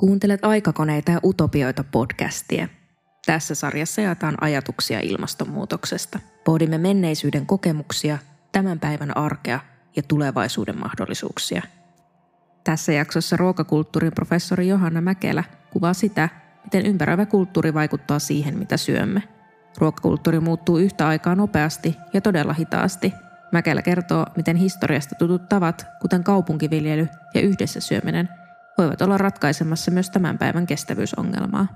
Kuuntelet aikakoneita ja utopioita podcastia. Tässä sarjassa jaetaan ajatuksia ilmastonmuutoksesta. Pohdimme menneisyyden kokemuksia, tämän päivän arkea ja tulevaisuuden mahdollisuuksia. Tässä jaksossa ruokakulttuurin professori Johanna Mäkelä kuvaa sitä, miten ympäröivä kulttuuri vaikuttaa siihen, mitä syömme. Ruokakulttuuri muuttuu yhtä aikaa nopeasti ja todella hitaasti. Mäkelä kertoo, miten historiasta tutut tavat, kuten kaupunkiviljely ja yhdessä syöminen, voivat olla ratkaisemassa myös tämän päivän kestävyysongelmaa.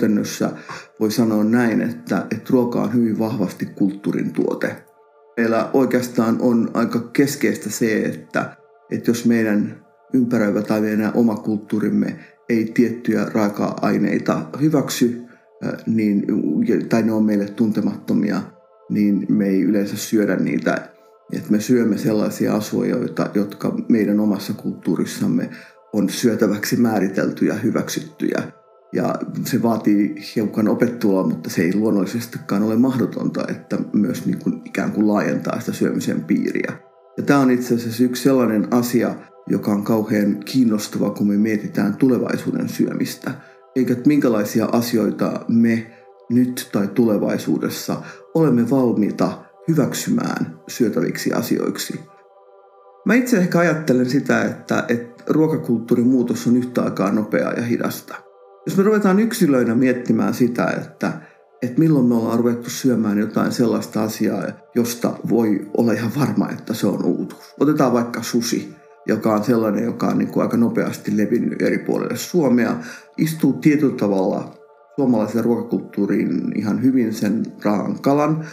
Käytännössä voi sanoa näin, että, että ruoka on hyvin vahvasti kulttuurin tuote. Meillä oikeastaan on aika keskeistä se, että, että jos meidän ympäröivä tai meidän oma kulttuurimme ei tiettyjä raaka-aineita hyväksy, niin, tai ne on meille tuntemattomia, niin me ei yleensä syödä niitä. Että me syömme sellaisia asioita, jotka meidän omassa kulttuurissamme on syötäväksi määritelty ja hyväksyttyjä. Ja se vaatii hiukan opettua, mutta se ei luonnollisestikaan ole mahdotonta, että myös niin kuin ikään kuin laajentaa sitä syömisen piiriä. Ja tämä on itse asiassa yksi sellainen asia, joka on kauhean kiinnostava, kun me mietitään tulevaisuuden syömistä. Eikä minkälaisia asioita me nyt tai tulevaisuudessa olemme valmiita hyväksymään syötäviksi asioiksi. Mä itse ehkä ajattelen sitä, että, että ruokakulttuurin muutos on yhtä aikaa nopeaa ja hidasta – jos me ruvetaan yksilöinä miettimään sitä, että, että milloin me ollaan ruvettu syömään jotain sellaista asiaa, josta voi olla ihan varma, että se on uutuus. Otetaan vaikka susi, joka on sellainen, joka on niin kuin aika nopeasti levinnyt eri puolille Suomea, istuu tietyllä tavalla suomalaisen ruokakulttuuriin ihan hyvin sen raan kalan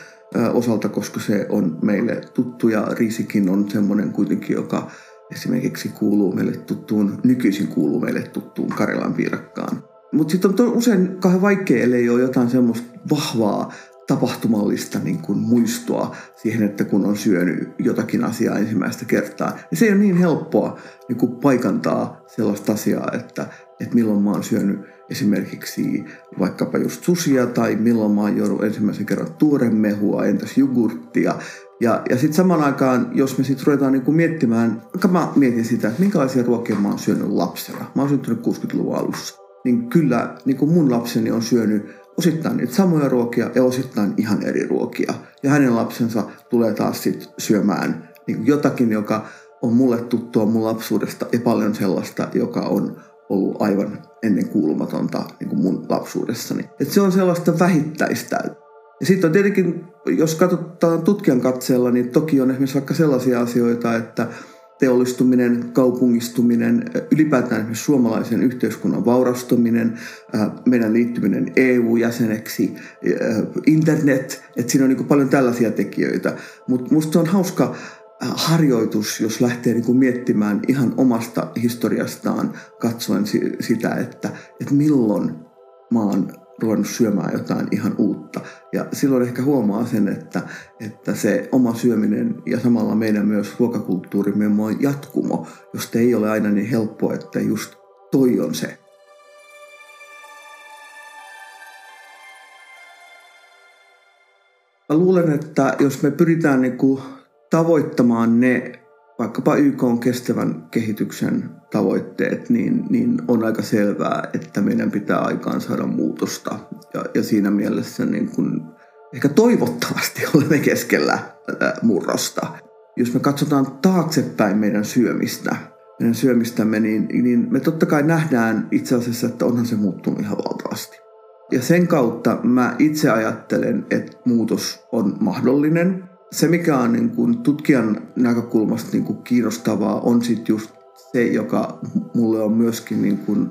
osalta, koska se on meille tuttu ja riisikin on semmoinen kuitenkin, joka esimerkiksi kuuluu meille tuttuun, nykyisin kuuluu meille tuttuun Karjalan piirakkaan. Mutta sitten on usein kauhean vaikea, ellei ole jotain semmoista vahvaa tapahtumallista niin kuin muistoa siihen, että kun on syönyt jotakin asiaa ensimmäistä kertaa. Ja se ei ole niin helppoa niin kuin paikantaa sellaista asiaa, että, että milloin mä oon syönyt esimerkiksi vaikkapa just susia tai milloin mä oon juonut ensimmäisen kerran tuoremehua, entäs jogurttia. Ja, ja sitten samaan aikaan, jos me sitten ruvetaan niinku miettimään, mä mietin sitä, että minkälaisia ruokia mä oon syönyt lapsena. Mä oon syntynyt 60-luvun alussa niin kyllä niin kuin mun lapseni on syönyt osittain niitä samoja ruokia ja osittain ihan eri ruokia. Ja hänen lapsensa tulee taas sit syömään niin kuin jotakin, joka on mulle tuttua mun lapsuudesta ja paljon sellaista, joka on ollut aivan ennen kuulumatonta niin kuin mun lapsuudessani. Et se on sellaista vähittäistä. Ja sitten on tietenkin, jos katsotaan tutkijan katseella, niin toki on esimerkiksi vaikka sellaisia asioita, että teollistuminen, kaupungistuminen, ylipäätään suomalaisen yhteiskunnan vaurastuminen, meidän liittyminen EU-jäseneksi, internet, että siinä on niin paljon tällaisia tekijöitä. Mutta musta on hauska harjoitus, jos lähtee niin kuin miettimään ihan omasta historiastaan katsoen sitä, että, että milloin maan ruvennut syömään jotain ihan uutta. Ja silloin ehkä huomaa sen, että, että se oma syöminen ja samalla meidän myös ruokakulttuurimme on jatkumo, josta ei ole aina niin helppoa, että just toi on se. Mä luulen, että jos me pyritään niin kuin tavoittamaan ne vaikkapa YK on kestävän kehityksen tavoitteet, niin, niin on aika selvää, että meidän pitää aikaan saada muutosta. Ja, ja siinä mielessä niin kun, ehkä toivottavasti olemme keskellä murrosta. Jos me katsotaan taaksepäin meidän syömistä, meidän syömistämme, niin, niin me totta kai nähdään itse asiassa, että onhan se muuttunut ihan valtavasti. Ja sen kautta mä itse ajattelen, että muutos on mahdollinen – se, mikä on niin kuin tutkijan näkökulmasta niin kuin kiinnostavaa, on sitten just se, joka mulle on myöskin niin kuin,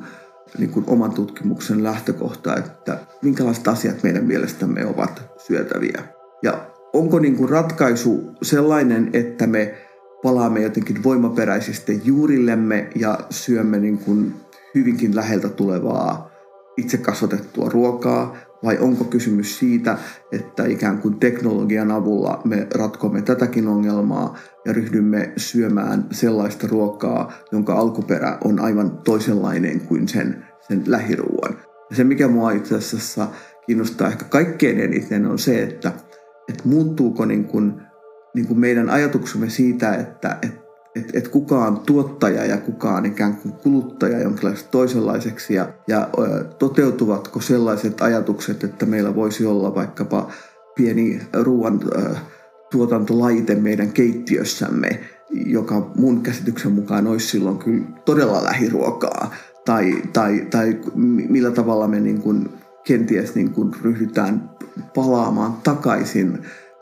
niin kuin oman tutkimuksen lähtökohta, että minkälaiset asiat meidän mielestämme ovat syötäviä. Ja onko niin kuin ratkaisu sellainen, että me palaamme jotenkin voimaperäisesti juurillemme ja syömme niin kuin hyvinkin läheltä tulevaa itse kasvatettua ruokaa, vai onko kysymys siitä, että ikään kuin teknologian avulla me ratkomme tätäkin ongelmaa ja ryhdymme syömään sellaista ruokaa, jonka alkuperä on aivan toisenlainen kuin sen, sen lähiruuan. Ja se, mikä mua itse asiassa kiinnostaa ehkä kaikkein eniten, on se, että, että muuttuuko niin kuin, niin kuin meidän ajatuksemme siitä, että, että että et kukaan tuottaja ja kukaan ikään kuin kuluttaja jonkinlaiseksi toisenlaiseksi ja, ja toteutuvatko sellaiset ajatukset, että meillä voisi olla vaikkapa pieni ruoan tuotantolaite meidän keittiössämme, joka mun käsityksen mukaan olisi silloin kyllä todella lähiruokaa, tai, tai, tai millä tavalla me niin kuin kenties niin kuin ryhdytään palaamaan takaisin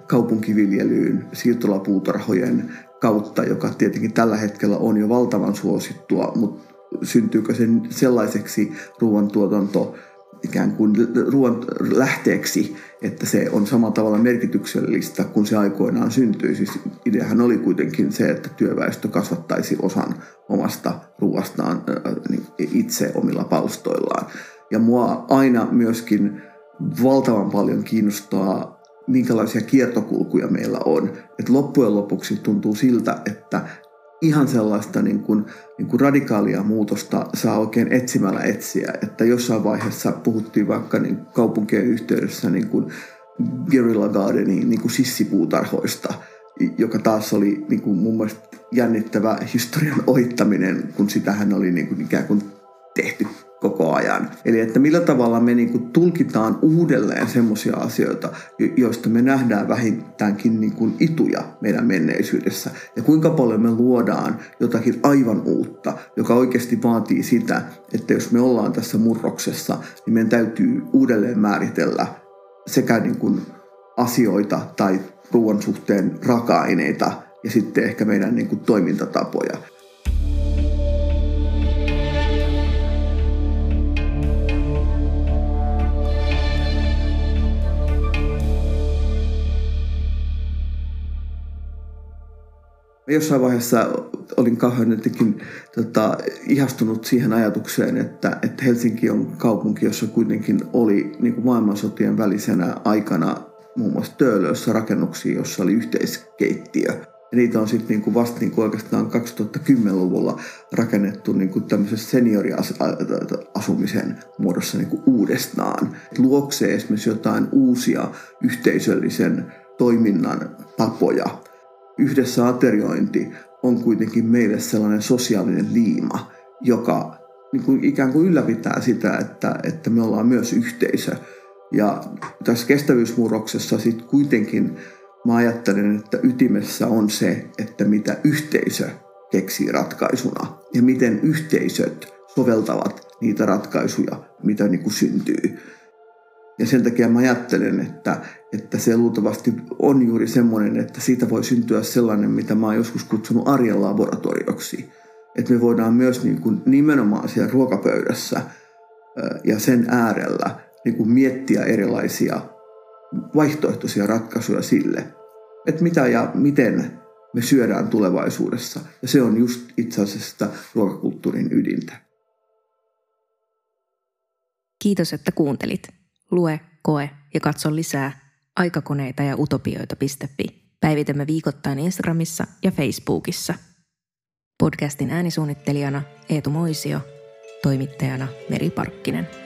kaupunkiviljelyyn siirtolapuutarhojen kautta, joka tietenkin tällä hetkellä on jo valtavan suosittua, mutta syntyykö se sellaiseksi ruoantuotanto ikään kuin ruoan lähteeksi, että se on samalla tavalla merkityksellistä kuin se aikoinaan syntyi. Siis ideahan oli kuitenkin se, että työväestö kasvattaisi osan omasta ruoastaan niin itse omilla palstoillaan. Ja mua aina myöskin valtavan paljon kiinnostaa minkälaisia kiertokulkuja meillä on. Et loppujen lopuksi tuntuu siltä, että ihan sellaista niin kuin, niin kuin radikaalia muutosta saa oikein etsimällä etsiä. Että jossain vaiheessa puhuttiin vaikka niin kaupunkien yhteydessä niin kuin guerrilla gardening, niin kuin sissipuutarhoista, joka taas oli niin kuin mun mielestä jännittävä historian oittaminen, kun sitähän oli niin kuin ikään kuin tehty koko ajan. Eli että millä tavalla me niin kuin tulkitaan uudelleen semmoisia asioita, joista me nähdään vähintäänkin niin kuin ituja meidän menneisyydessä. Ja kuinka paljon me luodaan jotakin aivan uutta, joka oikeasti vaatii sitä, että jos me ollaan tässä murroksessa, niin meidän täytyy uudelleen määritellä sekä niin kuin asioita tai ruoan suhteen raaka-aineita ja sitten ehkä meidän niin kuin toimintatapoja. Jossain vaiheessa olin kauhean jotenkin tota, ihastunut siihen ajatukseen, että, että Helsinki on kaupunki, jossa kuitenkin oli niin kuin maailmansotien välisenä aikana muun muassa Töölössä rakennuksia, jossa oli yhteiskeittiö. Ja niitä on sitten niinku vasta niinku oikeastaan 2010-luvulla rakennettu niinku tämmöisessä senioriasumisen muodossa niinku uudestaan. Luoksee esimerkiksi jotain uusia yhteisöllisen toiminnan tapoja – yhdessä ateriointi on kuitenkin meille sellainen sosiaalinen liima, joka niin kuin ikään kuin ylläpitää sitä, että, että me ollaan myös yhteisö. Ja tässä kestävyysmurroksessa sitten kuitenkin mä ajattelen, että ytimessä on se, että mitä yhteisö keksii ratkaisuna ja miten yhteisöt soveltavat niitä ratkaisuja, mitä niin kuin syntyy. Ja sen takia mä ajattelen, että, että se luultavasti on juuri semmoinen, että siitä voi syntyä sellainen, mitä mä oon joskus kutsunut arjen laboratorioksi. Että me voidaan myös niin kuin nimenomaan siellä ruokapöydässä ja sen äärellä niin kuin miettiä erilaisia vaihtoehtoisia ratkaisuja sille, että mitä ja miten me syödään tulevaisuudessa. Ja se on just itse asiassa ruokakulttuurin ydintä. Kiitos, että kuuntelit. Lue, koe ja katso lisää aikakoneita ja utopioita.fi. Päivitämme viikoittain Instagramissa ja Facebookissa. Podcastin äänisuunnittelijana Eetu Moisio, toimittajana Meri Parkkinen.